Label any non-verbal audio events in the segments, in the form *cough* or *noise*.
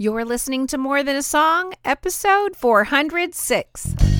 You're listening to More Than a Song, episode 406.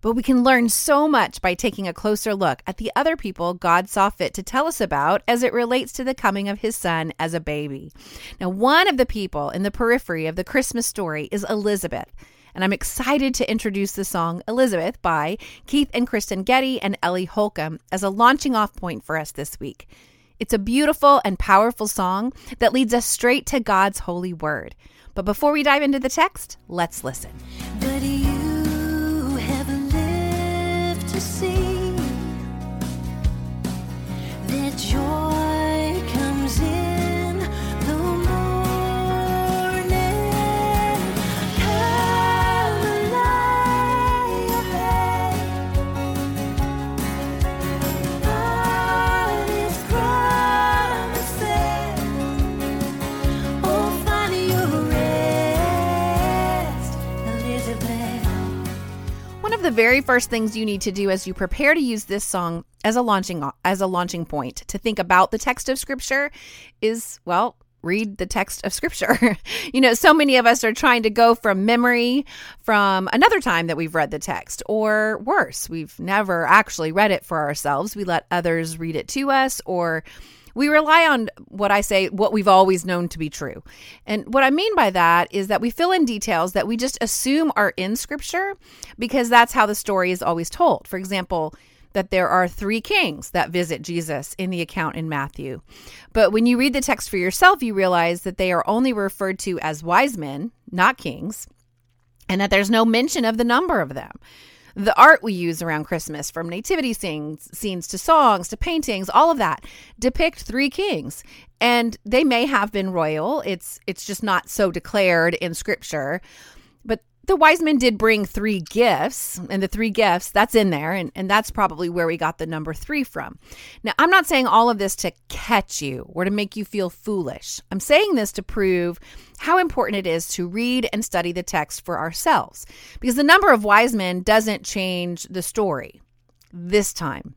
But we can learn so much by taking a closer look at the other people God saw fit to tell us about as it relates to the coming of his son as a baby. Now, one of the people in the periphery of the Christmas story is Elizabeth and I'm excited to introduce the song Elizabeth by Keith and Kristyn Getty and Ellie Holcomb as a launching off point for us this week. It's a beautiful and powerful song that leads us straight to God's holy word. But before we dive into the text, let's listen. The very first things you need to do as you prepare to use this song as a launching as a launching point to think about the text of scripture is well read the text of scripture. *laughs* you know, so many of us are trying to go from memory from another time that we've read the text, or worse, we've never actually read it for ourselves. We let others read it to us, or we rely on what I say, what we've always known to be true. And what I mean by that is that we fill in details that we just assume are in scripture because that's how the story is always told. For example, that there are three kings that visit Jesus in the account in Matthew. But when you read the text for yourself, you realize that they are only referred to as wise men, not kings, and that there's no mention of the number of them the art we use around Christmas, from nativity scenes, scenes to songs to paintings, all of that depict three kings. And they may have been royal. It's it's just not so declared in scripture. The wise men did bring three gifts, and the three gifts, that's in there, and, and that's probably where we got the number three from. Now, I'm not saying all of this to catch you or to make you feel foolish. I'm saying this to prove how important it is to read and study the text for ourselves, because the number of wise men doesn't change the story this time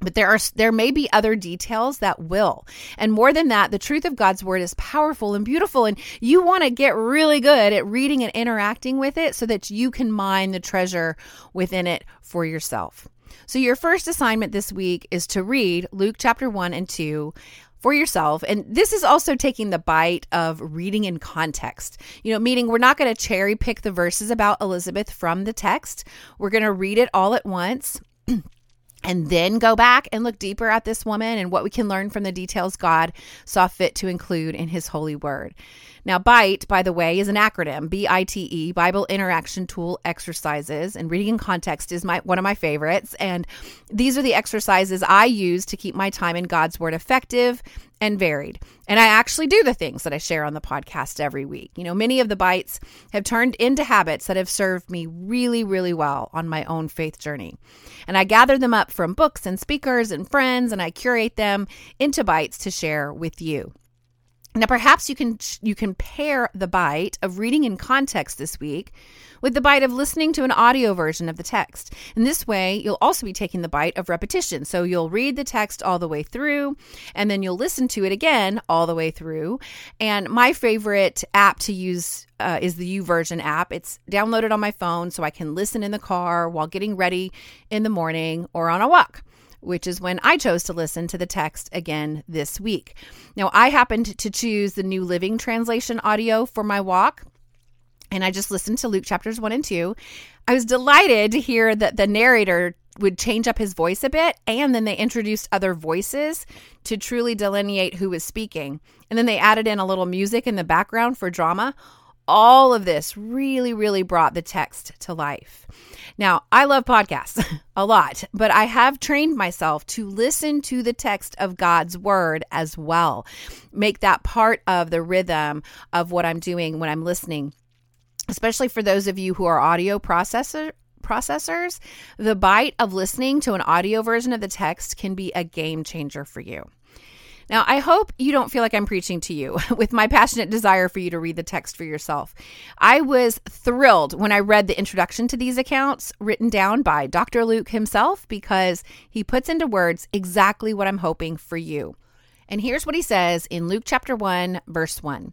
but there are there may be other details that will and more than that the truth of god's word is powerful and beautiful and you want to get really good at reading and interacting with it so that you can mine the treasure within it for yourself so your first assignment this week is to read luke chapter 1 and 2 for yourself. And this is also taking the bite of reading in context. You know, meaning we're not going to cherry pick the verses about Elizabeth from the text. We're going to read it all at once *clears throat* and then go back and look deeper at this woman and what we can learn from the details God saw fit to include in his holy word. Now, BITE, by the way, is an acronym B I T E, Bible Interaction Tool Exercises. And reading in context is my one of my favorites. And these are the exercises I use to keep my time in God's Word effective and varied. And I actually do the things that I share on the podcast every week. You know, many of the bites have turned into habits that have served me really, really well on my own faith journey. And I gather them up from books and speakers and friends, and I curate them into bites to share with you. Now, perhaps you can you can pair the bite of reading in context this week with the bite of listening to an audio version of the text. In this way, you'll also be taking the bite of repetition. So you'll read the text all the way through, and then you'll listen to it again all the way through. And my favorite app to use uh, is the YouVersion app. It's downloaded on my phone, so I can listen in the car while getting ready in the morning or on a walk which is when I chose to listen to the text again this week. Now, I happened to choose the New Living Translation audio for my walk, and I just listened to Luke chapters 1 and 2. I was delighted to hear that the narrator would change up his voice a bit and then they introduced other voices to truly delineate who was speaking. And then they added in a little music in the background for drama. All of this really, really brought the text to life. Now, I love podcasts *laughs* a lot, but I have trained myself to listen to the text of God's word as well. Make that part of the rhythm of what I'm doing when I'm listening especially for those of you who are audio processor processors, the bite of listening to an audio version of the text can be a game changer for you. Now, I hope you don't feel like I'm preaching to you *laughs* with my passionate desire for you to read the text for yourself. I was thrilled when I read the introduction to these accounts written down by Dr. Luke himself because he puts into words exactly what I'm hoping for you. And here's what he says in Luke chapter 1, verse 1.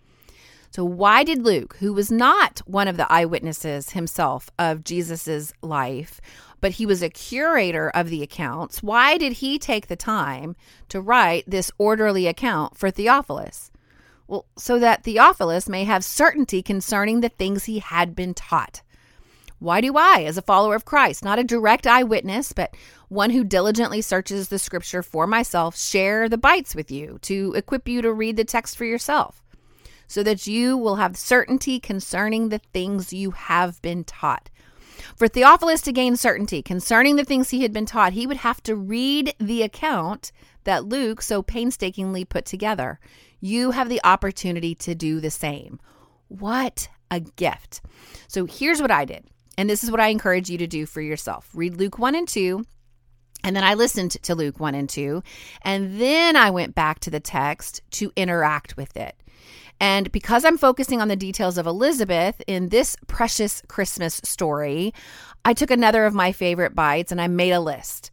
So, why did Luke, who was not one of the eyewitnesses himself of Jesus's life, but he was a curator of the accounts, why did he take the time to write this orderly account for Theophilus? Well, so that Theophilus may have certainty concerning the things he had been taught. Why do I, as a follower of Christ, not a direct eyewitness, but one who diligently searches the scripture for myself, share the bites with you to equip you to read the text for yourself? So that you will have certainty concerning the things you have been taught. For Theophilus to gain certainty concerning the things he had been taught, he would have to read the account that Luke so painstakingly put together. You have the opportunity to do the same. What a gift. So here's what I did. And this is what I encourage you to do for yourself. Read Luke 1 and 2 and then I listened to Luke 1 and 2. And then I went back to the text to interact with it. And because I'm focusing on the details of Elizabeth in this precious Christmas story, I took another of my favorite bites and I made a list.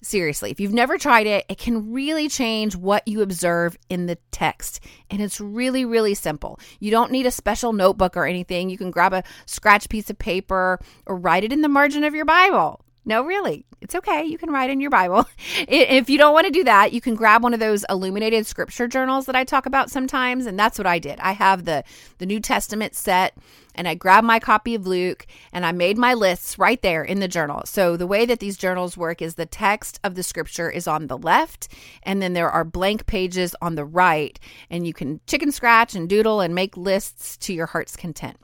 Seriously, if you've never tried it, it can really change what you observe in the text. And it's really, really simple. You don't need a special notebook or anything. You can grab a scratch piece of paper or write it in the margin of your Bible. No, really. It's okay. You can write in your Bible. *laughs* If you don't want to do that, you can grab one of those illuminated scripture journals that I talk about sometimes, and that's what I did. I have the the New Testament set and I grabbed my copy of Luke and I made my lists right there in the journal. So the way that these journals work is the text of the scripture is on the left and then there are blank pages on the right and you can chicken scratch and doodle and make lists to your heart's content.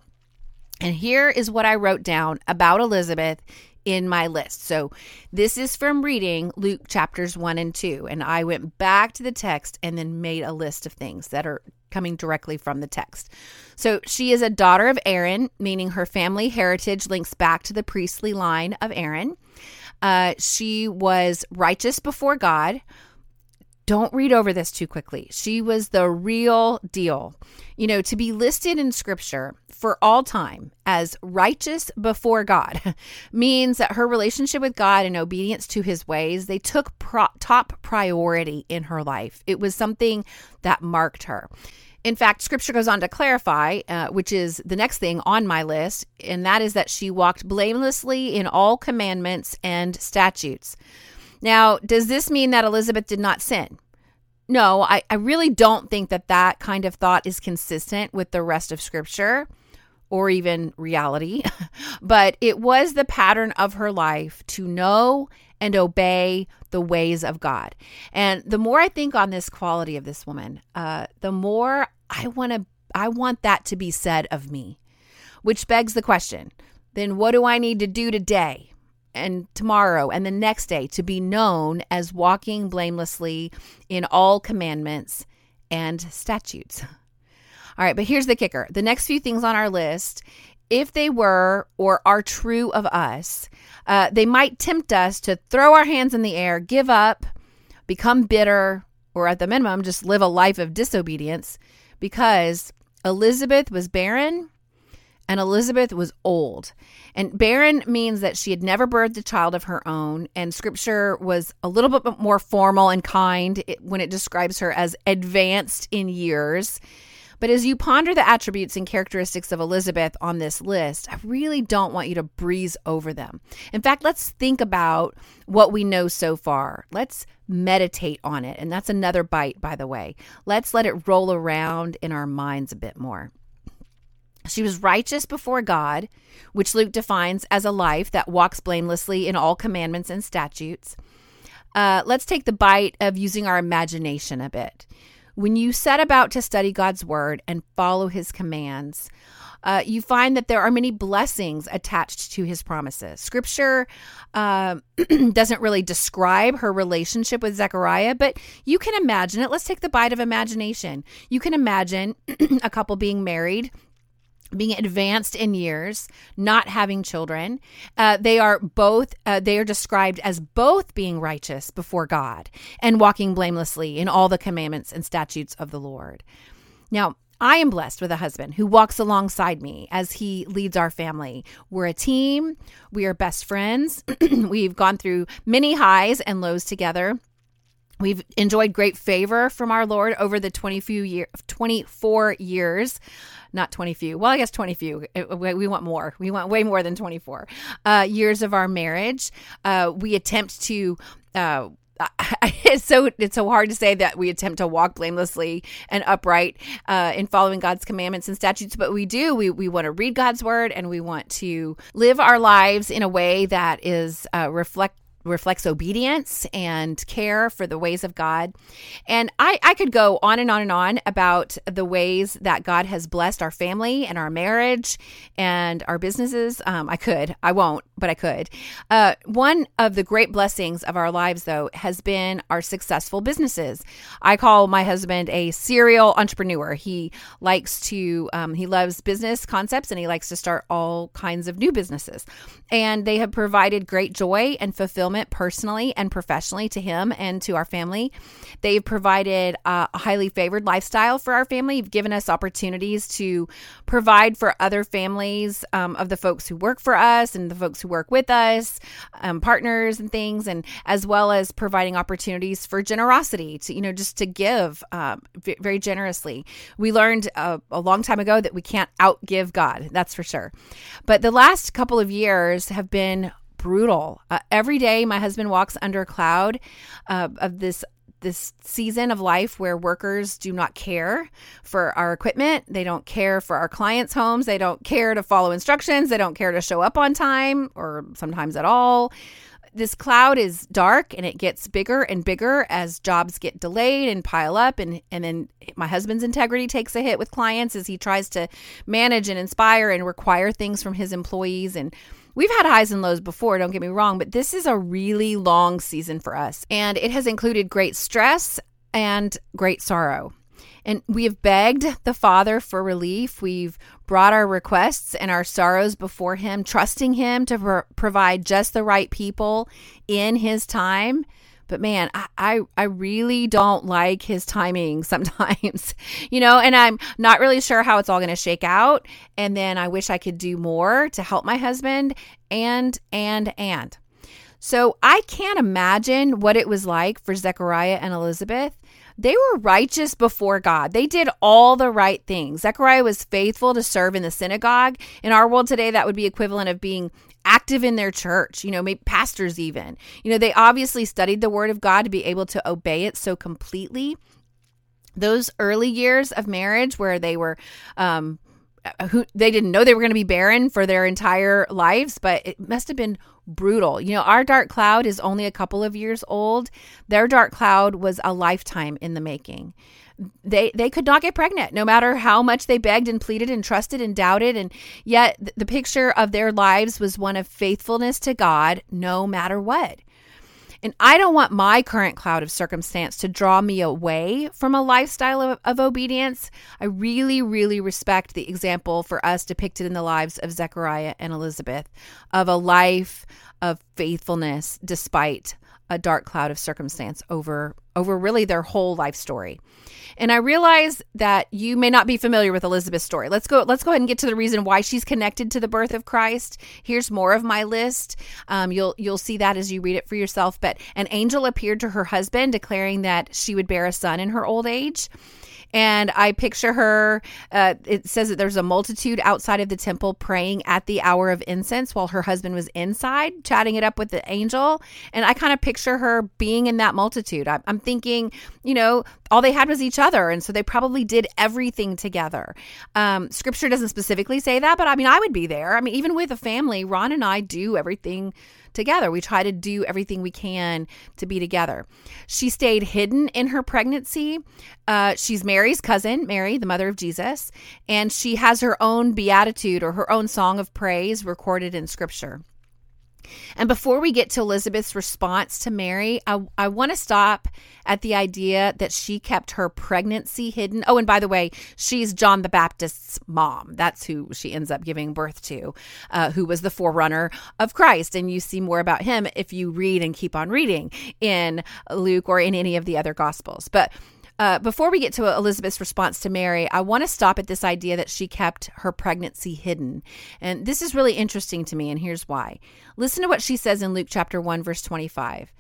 And here is what I wrote down about Elizabeth in my list. So this is from reading Luke chapters 1 and 2. And I went back to the text and then made a list of things that are coming directly from the text. So she is a daughter of Aaron, meaning her family heritage links back to the priestly line of Aaron. Uh, she was righteous before God. Don't read over this too quickly. She was the real deal. You know, to be listed in scripture for all time as righteous before God *laughs* means that her relationship with God and obedience to his ways, they took pro- top priority in her life. It was something that marked her. In fact, scripture goes on to clarify, uh, which is the next thing on my list, and that is that she walked blamelessly in all commandments and statutes. Now, does this mean that Elizabeth did not sin? No, I, I really don't think that that kind of thought is consistent with the rest of scripture or even reality, *laughs* but it was the pattern of her life to know and obey the ways of God. And the more I think on this quality of this woman, uh, the more I want to I want that to be said of me. Which begs the question, then what do I need to do today? And tomorrow and the next day to be known as walking blamelessly in all commandments and statutes. All right, but here's the kicker the next few things on our list, if they were or are true of us, uh, they might tempt us to throw our hands in the air, give up, become bitter, or at the minimum, just live a life of disobedience because Elizabeth was barren and Elizabeth was old. And barren means that she had never birthed a child of her own. And scripture was a little bit more formal and kind when it describes her as advanced in years. But as you ponder the attributes and characteristics of Elizabeth on this list, I really don't want you to breeze over them. In fact, let's think about what we know so far. Let's meditate on it. And that's another bite, by the way. Let's let it roll around in our minds a bit more. She was righteous before God, which Luke defines as a life that walks blamelessly in all commandments and statutes. Uh, let's take the bite of using our imagination a bit. When you set about to study God's word and follow his commands, uh, you find that there are many blessings attached to his promises. Scripture uh, *clears throat* doesn't really describe her relationship with Zechariah, but you can imagine it. Let's take the bite of imagination. You can imagine *clears throat* a couple being married being advanced in years, not having children. Uh, they are both, uh, they are described as both being righteous before God and walking blamelessly in all the commandments and statutes of the Lord. Now, I am blessed with a husband who walks alongside me as he leads our family. We're a team, we are best friends. *clears throat* We've gone through many highs and lows together. We've enjoyed great favor from our Lord over the 20 few year, 24 years not 20 few. Well, I guess 20 few. We want more. We want way more than 24 uh, years of our marriage. Uh, we attempt to. Uh, *laughs* it's so it's so hard to say that we attempt to walk blamelessly and upright uh, in following God's commandments and statutes, but we do. We we want to read God's word and we want to live our lives in a way that is uh, reflect reflects obedience and care for the ways of God. And I, I could go on and on and on about the ways that God has blessed our family and our marriage and our businesses. Um, I could, I won't, but I could. Uh, one of the great blessings of our lives, though, has been our successful businesses. I call my husband a serial entrepreneur. He likes to, um, he loves business concepts and he likes to start all kinds of new businesses. And they have provided great joy and fulfillment personally and professionally to him and to our family. They've provided a highly favored lifestyle for our family. You've given us opportunities to provide for other families um, of the folks who work for us and the folks who work with us, um, partners and things, and as well as providing opportunities for generosity to, you know, just to give uh, very generously. We learned uh, a long time ago that we can't outgive God, that's for sure. But the last couple of years have been brutal. Uh, every day, my husband walks under a cloud uh, of this this season of life where workers do not care for our equipment. They don't care for our clients' homes. They don't care to follow instructions. They don't care to show up on time or sometimes at all. This cloud is dark and it gets bigger and bigger as jobs get delayed and pile up. And, and then my husband's integrity takes a hit with clients as he tries to manage and inspire and require things from his employees. And We've had highs and lows before, don't get me wrong, but this is a really long season for us. And it has included great stress and great sorrow. And we have begged the Father for relief. We've brought our requests and our sorrows before Him, trusting Him to pro- provide just the right people in His time. But man, I, I, I really don't like his timing *laughs* sometimes, you know, and I'm not really sure how it's all going to shake out. And then I wish I could do more to help my husband and, and, and. So I can't imagine what it was like for Zechariah and Elizabeth. They were righteous before God. They did all the right things. Zechariah was faithful to serve in the synagogue. In our world today, that would be equivalent of being active in their church, you know, maybe pastors even. You know, they obviously studied the word of God to be able to obey it so completely. Those early years of marriage where they were um who they didn't know they were going to be barren for their entire lives, but it must have been brutal. You know, our dark cloud is only a couple of years old. Their dark cloud was a lifetime in the making they they could not get pregnant no matter how much they begged and pleaded and trusted and doubted and yet the picture of their lives was one of faithfulness to God no matter what. And I don't want my current cloud of circumstance to draw me away from a lifestyle of, of, obedience. I really, really respect the example for us depicted in the lives of Zechariah and Elizabeth of a life of faithfulness despite a dark cloud of circumstance over over really their whole life story. And I realize that you may not be familiar with Elizabeth's story. Let's go. Let's go ahead and get to the reason why she's connected to the birth of Christ. Here's more of my list. Um, you'll you'll see that as you read it for yourself. But an angel appeared to her husband, declaring that she would bear a son in her old age. And I picture her, uh, it says that there's a multitude outside of the temple praying at the hour of incense while her husband was inside chatting it up with the angel. And I kind of picture her being in that multitude. I'm, I'm thinking, you know, all they had was each other. And so they probably did everything together. Um, scripture doesn't specifically say that, but I mean, I would be there. I mean, even with a family, Ron and I do everything together. We try to do everything we can to be together. She stayed hidden in her pregnancy. Uh, she's Mary's cousin, Mary, the mother of Jesus, and she has her own beatitude or her own song of praise recorded in scripture. And before we get to Elizabeth's response to Mary, I, I want to stop at the idea that she kept her pregnancy hidden. Oh, and by the way, she's John the Baptist's mom. That's who she ends up giving birth to, uh, who was the forerunner of Christ. And you see more about him if you read and keep on reading in Luke or in any of the other Gospels. But uh, before we get to Elizabeth's response to Mary, I want to stop at this idea that she kept her pregnancy hidden. And this is really interesting to me, and here's why. Listen to what she says in Luke chapter 1, verse 25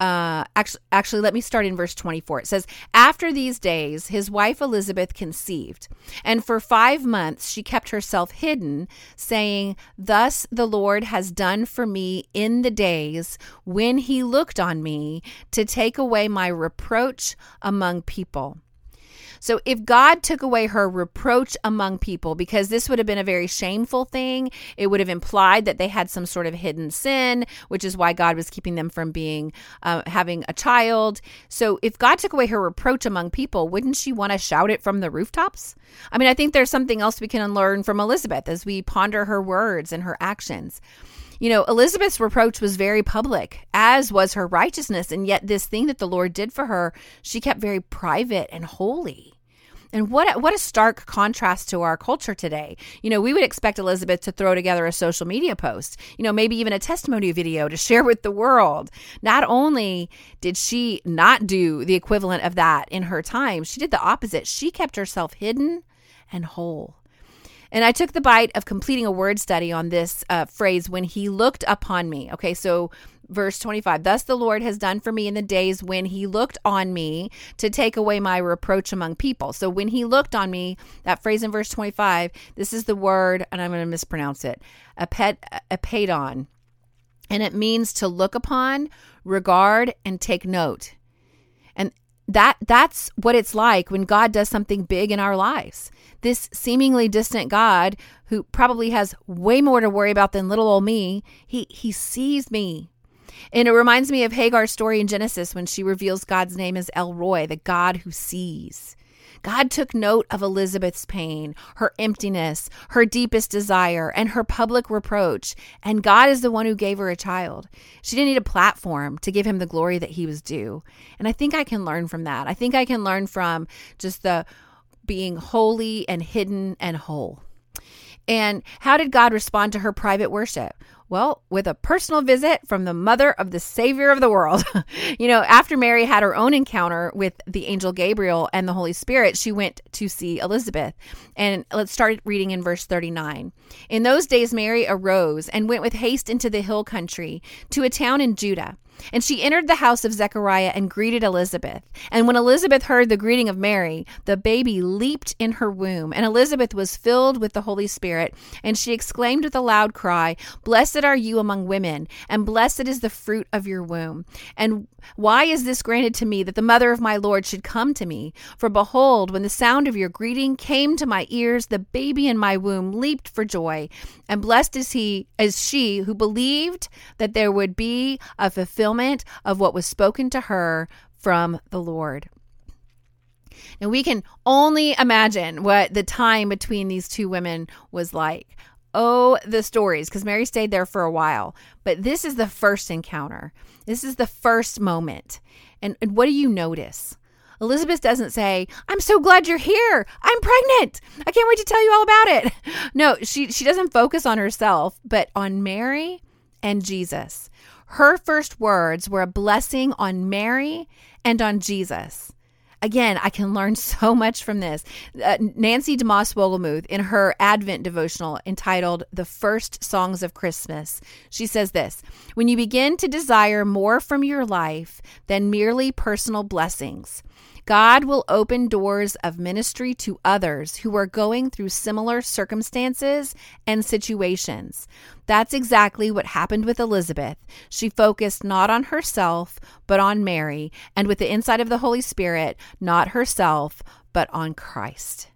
uh, actually, actually, let me start in verse 24. It says, After these days, his wife Elizabeth conceived, and for five months she kept herself hidden, saying, Thus the Lord has done for me in the days when he looked on me to take away my reproach among people. So if God took away her reproach among people, because this would have been a very shameful thing, it would have implied that they had some sort of hidden sin, which is why God was keeping them from being uh, having a child. So if God took away her reproach among people, wouldn't she want to shout it from the rooftops? I mean, I think there's something else we can learn from Elizabeth as we ponder her words and her actions. You know, Elizabeth's reproach was very public, as was her righteousness. And yet, this thing that the Lord did for her, she kept very private and holy. And what a, what a stark contrast to our culture today. You know, we would expect Elizabeth to throw together a social media post, you know, maybe even a testimony video to share with the world. Not only did she not do the equivalent of that in her time, she did the opposite. She kept herself hidden and whole. And I took the bite of completing a word study on this uh, phrase when he looked upon me. Okay, so verse 25 Thus the Lord has done for me in the days when he looked on me to take away my reproach among people. So when he looked on me, that phrase in verse 25, this is the word, and I'm going to mispronounce it, a pet, apet, apedon. And it means to look upon, regard, and take note. And that that's what it's like when God does something big in our lives this seemingly distant God who probably has way more to worry about than little old me, he, he sees me. And it reminds me of Hagar's story in Genesis when she reveals God's name as El Roi, the God who sees. God took note of Elizabeth's pain, her emptiness, her deepest desire, and her public reproach. And God is the one who gave her a child. She didn't need a platform to give him the glory that he was due. And I think I can learn from that. I think I can learn from just the being holy and hidden and whole. And how did God respond to her private worship? Well, with a personal visit from the mother of the Savior of the world. *laughs* you know, after Mary had her own encounter with the angel Gabriel and the Holy Spirit, she went to see Elizabeth. And let's start reading in verse 39. In those days, Mary arose and went with haste into the hill country to a town in Judah and she entered the house of Zechariah and greeted Elizabeth. And when Elizabeth heard the greeting of Mary, the baby leaped in her womb, and Elizabeth was filled with the Holy Spirit. And she exclaimed with a loud cry, Blessed are you among women, and blessed is the fruit of your womb. And why is this granted to me that the mother of my Lord should come to me? For behold, when the sound of your greeting came to my ears, the baby in my womb leaped for joy. And blessed is he, as she who believed that there would be a fulfillment of what was spoken to her from the Lord. Now we can only imagine what the time between these two women was like. Oh, the stories, because Mary stayed there for a while. But this is the first encounter. This is the first moment. And, and what do you notice? Elizabeth doesn't say, I'm so glad you're here. I'm pregnant. I can't wait to tell you all about it. *laughs* No, she, she doesn't focus on herself, but on Mary and Jesus. Her first words were a blessing on Mary and on Jesus. Again, I can learn *laughs* so much from this. Uh, Nancy DeMoss Wolgemuth, in her Advent devotional entitled The First Songs of Christmas, she says this When you begin to desire more from your life than merely personal blessings, God will open doors of ministry to others who are going through similar circumstances and situations. That's exactly what happened with Elizabeth. She focused not on herself, but on Mary, and with the insight of the Holy Spirit, not herself, but on Christ.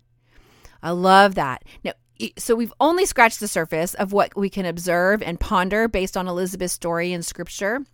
I love that. Now, so we've only scratched the surface of what we can observe and ponder based on Elizabeth's story in scripture.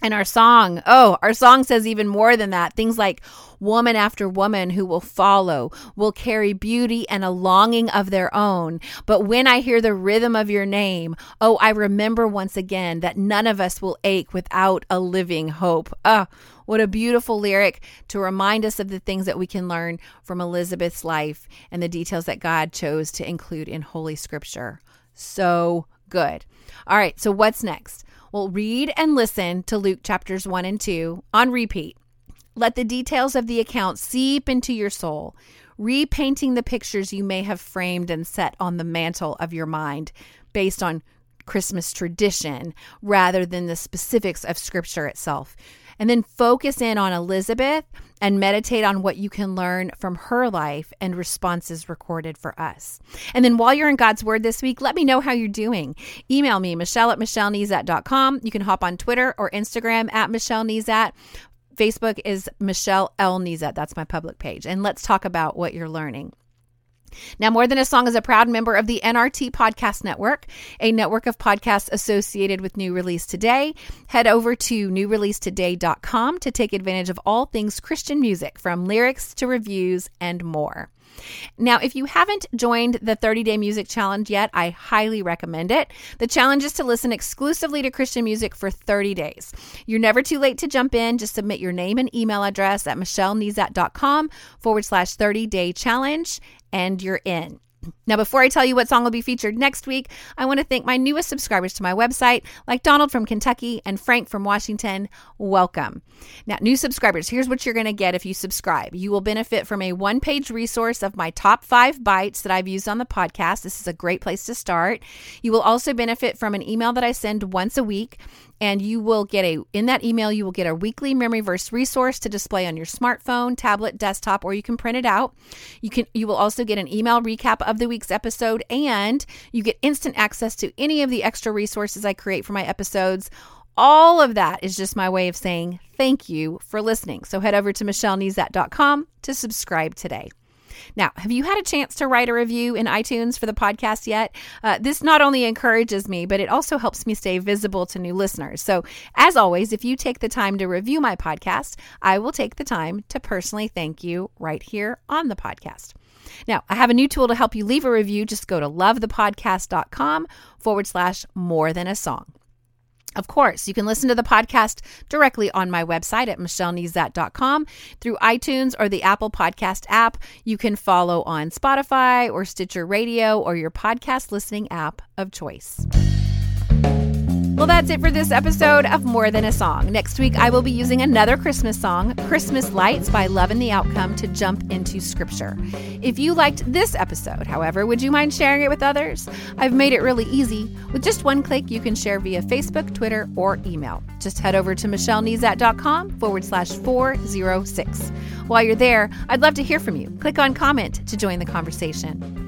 And our song, oh, our song says even more than that. Things like woman after woman who will follow will carry beauty and a longing of their own. But when I hear the rhythm of your name, oh, I remember once again that none of us will ache without a living hope. Ah, oh, what a beautiful lyric to remind us of the things that we can learn from Elizabeth's life and the details that God chose to include in Holy Scripture. So good. All right, so what's next? Well, read and listen to Luke chapters 1 and 2 on repeat. Let the details of the account seep into your soul, repainting the pictures you may have framed and set on the mantle of your mind based on Christmas tradition rather than the specifics of Scripture itself. And then focus in on Elizabeth and meditate on what you can learn from her life and responses recorded for us. And then while you're in God's Word this week, let me know how you're doing. Email me, Michelle at MichelleNezat.com. You can hop on Twitter or Instagram at Michelle Nezat. Facebook is Michelle L. Nezat. That's my public page. And let's talk about what you're learning. Now, More Than a Song is a proud member of the NRT Podcast Network, a network of podcasts associated with New Release Today. Head over to newreleasetoday.com to take advantage of all things Christian music, from lyrics to reviews and more. Now, if you haven't joined the 30 Day Music Challenge yet, I highly recommend it. The challenge is to listen exclusively to Christian music for 30 days. You're never too late to jump in. Just submit your name and email address at michellenezat.com forward slash 30 day challenge, and you're in. Now, before I tell you what song will be featured next week, I want to thank my newest subscribers to my website, like Donald from Kentucky and Frank from Washington. Welcome. Now, new subscribers, here's what you're going to get if you subscribe. You will benefit from a one page resource of my top five bites that I've used on the podcast. This is a great place to start. You will also benefit from an email that I send once a week and you will get a in that email you will get a weekly memory verse resource to display on your smartphone tablet desktop or you can print it out. You can you will also get an email recap of the week's episode and you get instant access to any of the extra resources i create for my episodes. All of that is just my way of saying thank you for listening. So head over to michellenezat.com to subscribe today now, have you had a chance to write a review in iTunes for the podcast yet? Uh, this not only encourages me, but it also helps me stay visible to new listeners. So, as always, if you take the time to review my podcast, I will take the time to personally thank you right here on the podcast. Now, I have a new tool to help you leave a review. Just go to lovethepodcast.com forward slash more than a song. Of course, you can listen to the podcast directly on my website at michellenezat.com through iTunes or the Apple Podcast app. You can follow on Spotify or Stitcher Radio or your podcast listening app of choice. Well, that's it for this episode of More Than a Song. Next week, I will be using another Christmas song, Christmas Lights by Love and the Outcome, to jump into scripture. If you liked this episode, however, would you mind sharing it with others? I've made it really easy. With just one click, you can share via Facebook, Twitter, or email. Just head over to michellenezat.com forward slash 406. While you're there, I'd love to hear from you. Click on comment to join the conversation.